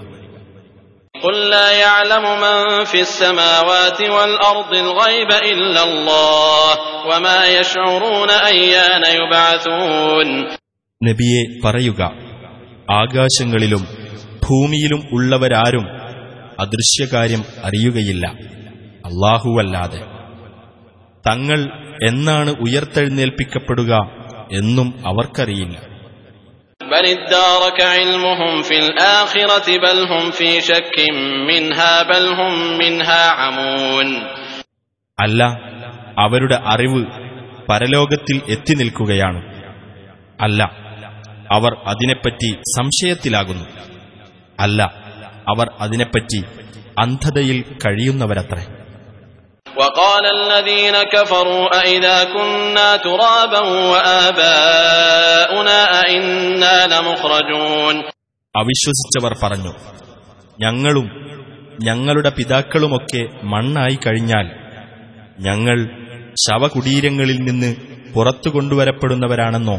നബിയെ പറയുക ആകാശങ്ങളിലും ഭൂമിയിലും ഉള്ളവരാരും അദൃശ്യകാര്യം അറിയുകയില്ല. അള്ളാഹുവല്ലാതെ തങ്ങൾ എന്നാണ് ഉയർത്തെഴുന്നേൽപ്പിക്കപ്പെടുക എന്നും അവർക്കറിയില്ല. അല്ല അവരുടെ അറിവ് പരലോകത്തിൽ എത്തി നിൽക്കുകയാണ്. അല്ല അവർ അതിനെപ്പറ്റി സംശയത്തിലാകുന്നു. അല്ല അവർ അതിനെപ്പറ്റി അന്ധതയിൽ കഴിയുന്നവരത്രേ وقال الذين كفروا أئذا كنا ترابا وآباؤنا أئنا لمخرجون അവിശ്വസിച്ചവർ പറഞ്ഞു ഞങ്ങളും ഞങ്ങളുടെ പിതാക്കളുമൊക്കെ മണ്ണായി കഴിഞ്ഞാൽ ഞങ്ങൾ ശവകുടീരങ്ങളിൽ നിന്ന് പുറത്തു കൊണ്ടുവരപ്പെടുന്നവരാണെന്നോ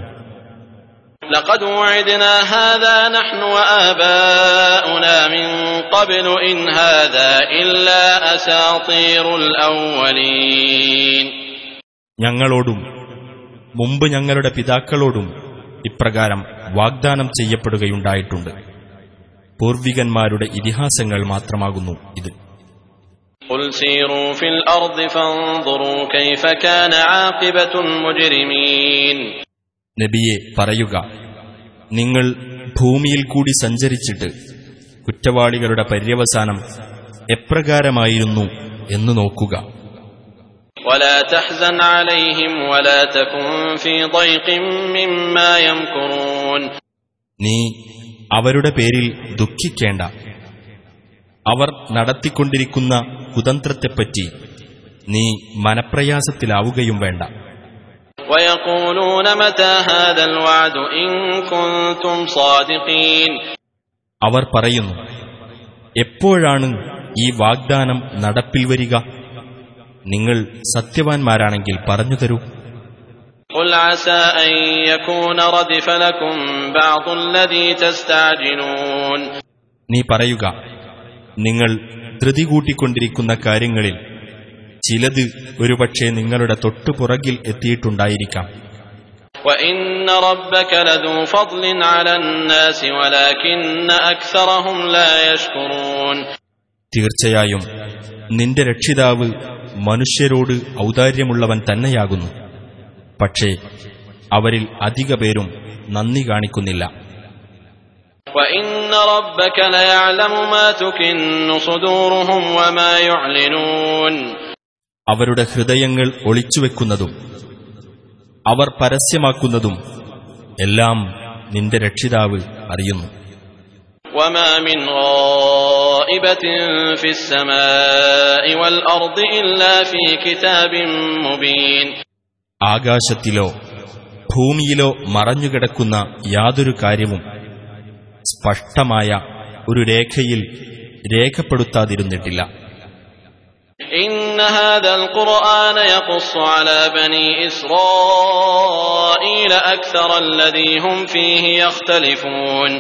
لقد وعدنا هذا نحن وآباؤنا من قبل إن هذا إلا أساطير الأولين ഞങ്ങളോടും മുമ്പ് ഞങ്ങളുടെ പിതാക്കളോടും ഇപ്രകാരം വാഗ്ദാനം ചെയ്യപ്പെടുകയുണ്ടായിട്ടുണ്ട് പൂർവികന്മാരുടെ ഇതിഹാസങ്ങൾ മാത്രമാകുന്നു ഇത് നബിയെ പറയുക നിങ്ങൾ ഭൂമിയിൽ കൂടി സഞ്ചരിച്ചിട്ട് കുറ്റവാളികളുടെ പര്യവസാനം എപ്രകാരമായിരുന്നു എന്ന് നോക്കുക. നീ അവരുടെ പേരിൽ ദുഃഖിക്കേണ്ട. അവർ നടത്തിക്കൊണ്ടിരിക്കുന്ന കുതന്ത്രത്തെപ്പറ്റി നീ മനപ്രയാസത്തിലാവുകയും വേണ്ട. അവർ പറയുന്നു എപ്പോഴാണ് ഈ വാഗ്ദാനം നടപ്പിൽ വരിക? നിങ്ങൾ സത്യവാൻമാരാണെങ്കിൽ പറഞ്ഞു തരൂ. നീ പറയുക നിങ്ങൾ ധൃതി കൂട്ടിക്കൊണ്ടിരിക്കുന്ന കാര്യങ്ങളിൽ ചിലത് ഒരുപക്ഷെ നിങ്ങളുടെ തൊട്ടുപുറകിൽ എത്തിയിട്ടുണ്ടായിരിക്കാം وإن ربك لذو فضل على الناس ولكن أكثرهم لا يشكرون തീർച്ചയായും നിന്റെ രക്ഷിതാവ് മനുഷ്യരോട് ഔദാര്യമുള്ളവൻ തന്നെയാകുന്നു പക്ഷേ അവരിൽ അധിക പേരും നന്ദി കാണിക്കുന്നില്ല وإن അവരുടെ ഹൃദയങ്ങൾ ഒളിച്ചുവെക്കുന്നതും അവർ പരസ്യമാക്കുന്നതും എല്ലാം നിന്റെ രക്ഷിതാവ് അറിയുന്നു. ആകാശത്തിലോ ഭൂമിയിലോ മറഞ്ഞുകിടക്കുന്ന യാതൊരു കാര്യവും സ്പഷ്ടമായ ഒരു രേഖയിൽ രേഖപ്പെടുത്താതിരുന്നിട്ടില്ല. إن هذا القرآن يقص على بني إسرائيل أكثر الذي هم فيه يختلفون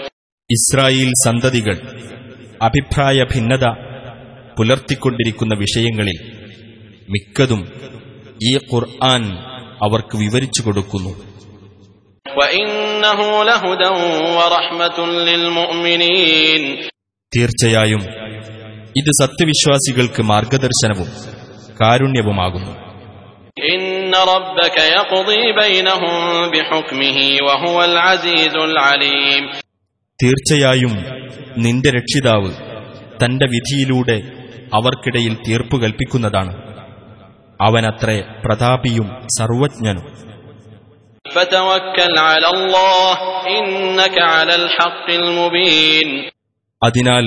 ഇസ്രായേൽ സന്തതികൾ അഭിപ്രായ ഭിന്നത പുലർത്തിക്കൊണ്ടിരിക്കുന്ന വിഷയങ്ങളിൽ മിക്കതും ഈ ഖുർആൻ അവർക്ക് വിവരിച്ചു കൊടുക്കുന്നു وإنه لهدى ورحمة للمؤمنين തീർച്ചയായും ഇത് സത്യവിശ്വാസികൾക്ക് മാർഗദർശനവും കാരുണ്യവുമാകുന്നു إن ربك يقضي بينهم بحكمه وهو العزيز العليم തീർച്ചയായും നിന്റെ രക്ഷിതാവ് തന്റെ വിധിയിലൂടെ അവർക്കിടയിൽ തീർപ്പു കൽപ്പിക്കുന്നതാണ് അവനത്രേ പ്രതാപിയും സർവജ്ഞനും فتوكل على الله إنك على الحق المبين അതിനാൽ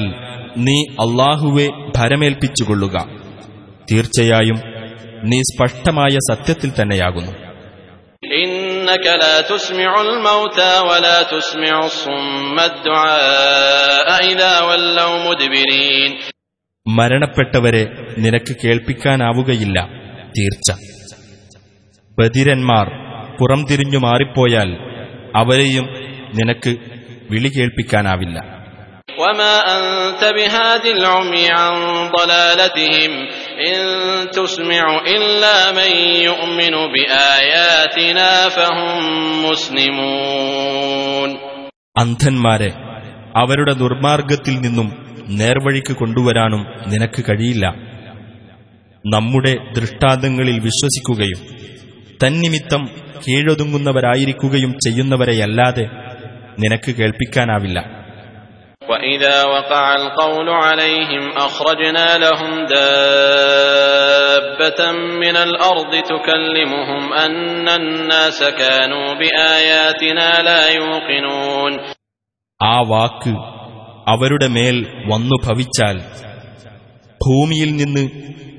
നീ അള്ളാഹുവെ ഭരമേൽപ്പിച്ചുകൊള്ളുക. തീർച്ചയായും നീ സ്പഷ്ടമായ സത്യത്തിൽ തന്നെയാകുന്നു. മരണപ്പെട്ടവരെ നിനക്ക് കേൾപ്പിക്കാനാവുകയില്ല. തീർച്ച. ബദിരന്മാർ പുറംതിരിഞ്ഞു മാറിപ്പോയാൽ അവരെയും നിനക്ക് വിളി കേൾപ്പിക്കാനാവില്ല. وما أنت بهاد العمي عن ضلالتهم إن تسمع إلا من يؤمن بآياتنا فهم مسلمون അന്ധന്മാരെ അവരുടെ ദുർമാർഗത്തിൽ നിന്നും നേർവഴിക്ക് കൊണ്ടുവരാനും നിനക്ക് കഴിയില്ല നമ്മുടെ ദൃഷ്ടാന്തങ്ങളിൽ വിശ്വസിക്കുകയും തന്നിമിത്തം കീഴൊതുങ്ങുന്നവരായിരിക്കുകയും ചെയ്യുന്നവരെയല്ലാതെ നിനക്ക് കേൾപ്പിക്കാനാവില്ല وإذا وقع القول عليهم أخرجنا لهم دابة من الأرض تكلمهم أن الناس كانوا بآياتنا لا يوقنون ആ വാക്ക് അവരുടെ മേൽ വന്നു ഭവിച്ചാൽ ഭൂമിയിൽ നിന്ന്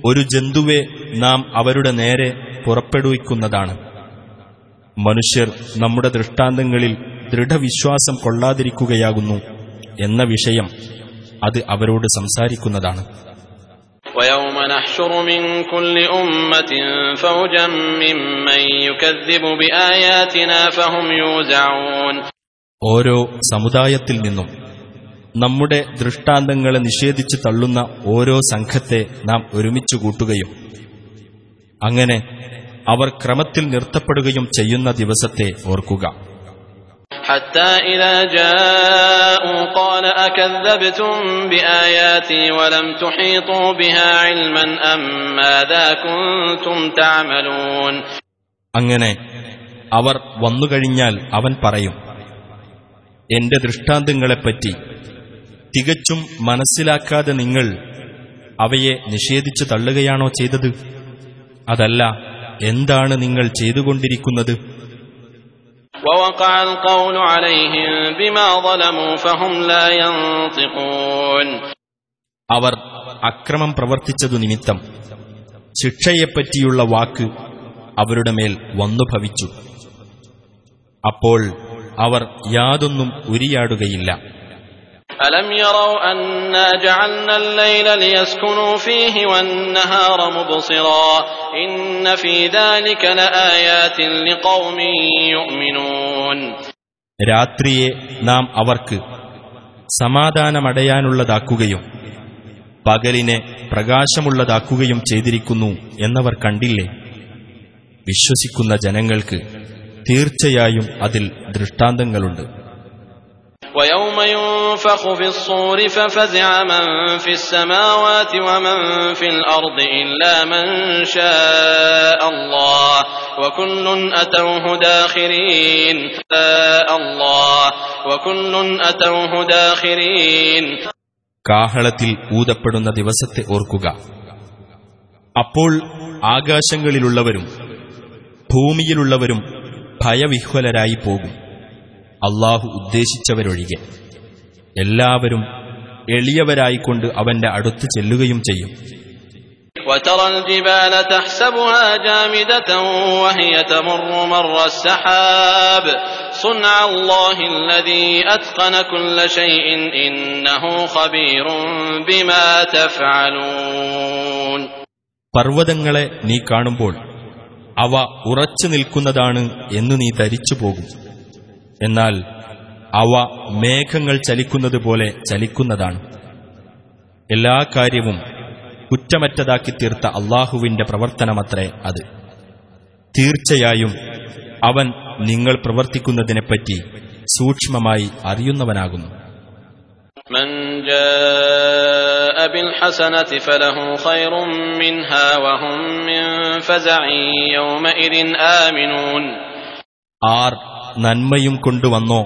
ഒരു ജന്തുവെ നാം അവരുടെ നേരെ പുറപ്പെടുവിക്കുന്നതാണ് മനുഷ്യർ നമ്മുടെ ദൃഷ്ടാന്തങ്ങളിൽ ദൃഢവിശ്വാസം കൊള്ളാതിരിക്കുകയാകുന്നു എന്ന വിഷയം അത് അവരോട് സംസാരിക്കുന്നതാണ് ويوم نحشر من كل أمة فوجا ممن يكذب بآياتنا فهم يوزعون ഓരോ സമുദായത്തിൽ നിന്നും നമ്മുടെ ദൃഷ്ടാന്തങ്ങളെ നിഷേധിച്ചു തള്ളുന്ന ഓരോ സംഘത്തെ നാം ഒരുമിച്ചു കൂട്ടുകയും അങ്ങനെ അവർ ക്രമത്തിൽ നിർത്തപ്പെടുകയും ചെയ്യുന്ന ദിവസത്തെ ഓർക്കുക حتى إذا جاءوا قال أكذبتم بآياتي ولم تحيطوا بها علما أم ماذا كنتم تعملون അങ്ങനെ അവർ വന്നുകഴിഞ്ഞാൽ അവൻ പറയും എന്റെ ദൃഷ്ടാന്തങ്ങളെപ്പറ്റി തികച്ചും മനസ്സിലാക്കാതെ നിങ്ങൾ അവയെ നിഷേധിച്ചു തള്ളുകയാണോ ചെയ്തത് അതല്ല എന്താണ് നിങ്ങൾ ചെയ്തുകൊണ്ടിരിക്കുന്നത് ووقع القول عليهم بما ظلموا فهم لا ينطقون അവർ അക്രമം പ്രവർത്തിച്ചതു നിമിത്തം ശിക്ഷയെപ്പറ്റിയുള്ള വാക്ക് അവരുടെ മേൽ വന്നു ഭവിച്ചു അപ്പോൾ അവർ യാതൊന്നും ഉരിയാടുകയില്ല ألم يروا أنا جعلنا الليل ليسكنوا فيه والنهار مبصرا إن في ذلك لآيات لقوم يؤمنون രാത്രിയെ നാം അവർക്ക് സമാധാനമടയാനുള്ളതാക്കുകയും പകലിനെ പ്രകാശമുള്ളതാക്കുകയും ചെയ്തിരിക്കുന്നു എന്നവർ കണ്ടില്ലേ വിശ്വസിക്കുന്ന ജനങ്ങൾക്ക് തീർച്ചയായും അതിൽ ദൃഷ്ടാന്തങ്ങളുണ്ട് ويوم ينفخ في الصور ففزع من في السماوات ومن في الأرض إلا من شاء الله وكل أتوه داخرين شاء الله وكل أتوه داخرين കാഹളത്തിൽ ഊതപ്പെടുന്ന ദിവസത്തെ ഓർക്കുക അപ്പോൾ ആകാശങ്ങളിലുള്ളവരും ഭൂമിയിലുള്ളവരും ഭയവിഹ്വലരായി പോകും അള്ളാഹു ഉദ്ദേശിച്ചവരൊഴികെ എല്ലാവരും എളിയവരായിക്കൊണ്ട് അവന്റെ അടുത്ത് ചെല്ലുകയും ചെയ്യും وترى الجبال تحسبها جامدة وهي تمر مر السحاب صنع الله الذي أتقن كل شيء إنه خبير بما تفعلون പർവ്വതങ്ങളെ നീ കാണുമ്പോൾ അവ ഉറച്ചു നിൽക്കുന്നതാണ് എന്ന് നീ ധരിച്ചു പോകും എന്നാൽ അവ മേഘങ്ങൾ ചലിക്കുന്നത് പോലെ ചലിക്കുന്നതാണ് എല്ലാ കാര്യവും കുറ്റമറ്റതാക്കി തീർത്ത അള്ളാഹുവിന്റെ പ്രവർത്തനമത്രേ അത് തീർച്ചയായും അവൻ നിങ്ങൾ പ്രവർത്തിക്കുന്നതിനെപ്പറ്റി സൂക്ഷ്മമായി അറിയുന്നവനാകുന്നു من جاء بالحسنة فله خير منها وهم من فزع يومئذ آمنون ആർ നന്മയും കൊണ്ടുവന്നോ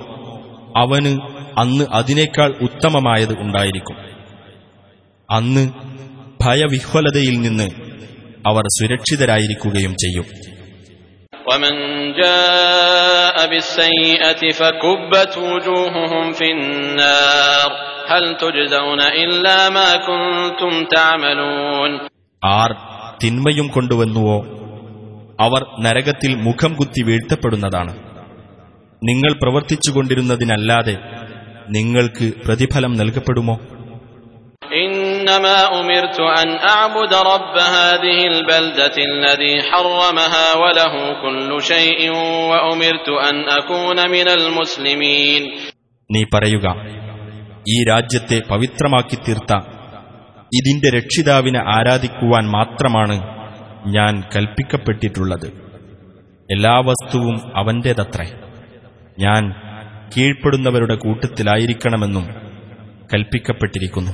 അവന് അന്ന് അതിനേക്കാൾ ഉത്തമമായത് ഉണ്ടായിരിക്കും അന്ന് ഭയവിഹ്വലതയിൽ നിന്ന് അവർ സുരക്ഷിതരായിരിക്കുകയും ചെയ്യും ومن جاء بالسيئة فكبت وجوههم في النار هل تجزون إلا ما كنتم تعملون ആർ തിന്മയും കൊണ്ടുവന്നുവോ അവർ നരകത്തിൽ മുഖം കുത്തി വീഴ്ത്തപ്പെടുന്നതാണ് നിങ്ങൾ പ്രവർത്തിച്ചുകൊണ്ടിരുന്നതിനല്ലാതെ നിങ്ങൾക്ക് പ്രതിഫലം നൽകപ്പെടുമോ? നീ പറയുക ഈ രാജ്യത്തെ പവിത്രമാക്കി തീർത്ത ഇതിന്റെ രക്ഷിതാവിനെ ആരാധിക്കുവാൻ മാത്രമാണ് ഞാൻ കൽപ്പിക്കപ്പെട്ടിട്ടുള്ളത്. എല്ലാ വസ്തുവും അവന്റേതത്രേ. ഞാൻ കീഴ്പ്പെടുന്നവരുടെ കൂട്ടത്തിലായിരിക്കണമെന്നും കൽപ്പിക്കപ്പെട്ടിരിക്കുന്നു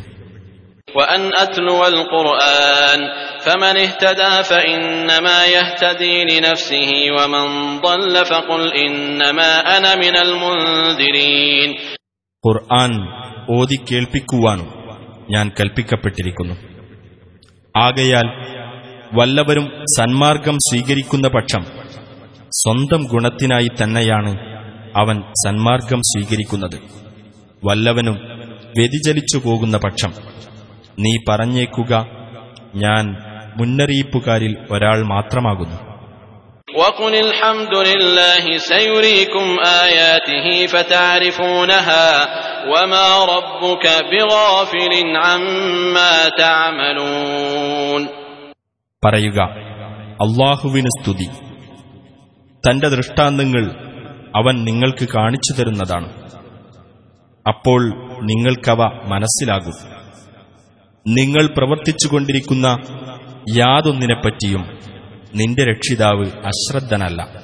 وأن أتلو القرآن فمن اهتدى فإنما يهتدي لنفسه ومن ضل فقل إنما أنا من المنذرين ഖുർആൻ ഓതി കേൾപ്പിക്കുവാനും ഞാൻ കൽപ്പിക്കപ്പെട്ടിരിക്കുന്നു ആകയാൽ വല്ലവരും സന്മാർഗം സ്വീകരിക്കുന്ന പക്ഷം സ്വന്തം ഗുണത്തിനായി തന്നെയാണ് അവൻ സന്മാർഗം സ്വീകരിക്കുന്നത്. വല്ലവനും വ്യതിചലിച്ചു പോകുന്ന പക്ഷം നീ പറഞ്ഞേക്കുക ഞാൻ മുന്നറിയിപ്പുകാരിൽ ഒരാൾ മാത്രമാകുന്നു. പറയുക അള്ളാഹുവിന് സ്തുതി. തന്റെ ദൃഷ്ടാന്തങ്ങൾ അവൻ നിങ്ങൾക്ക് കാണിച്ചു തരുന്നതാണ്. അപ്പോൾ നിങ്ങൾക്കവ മനസ്സിലാകും. നിങ്ങൾ പ്രവർത്തിച്ചുകൊണ്ടിരിക്കുന്ന യാതൊന്നിനെപ്പറ്റിയും നിന്റെ രക്ഷിതാവ് അശ്രദ്ധനല്ല.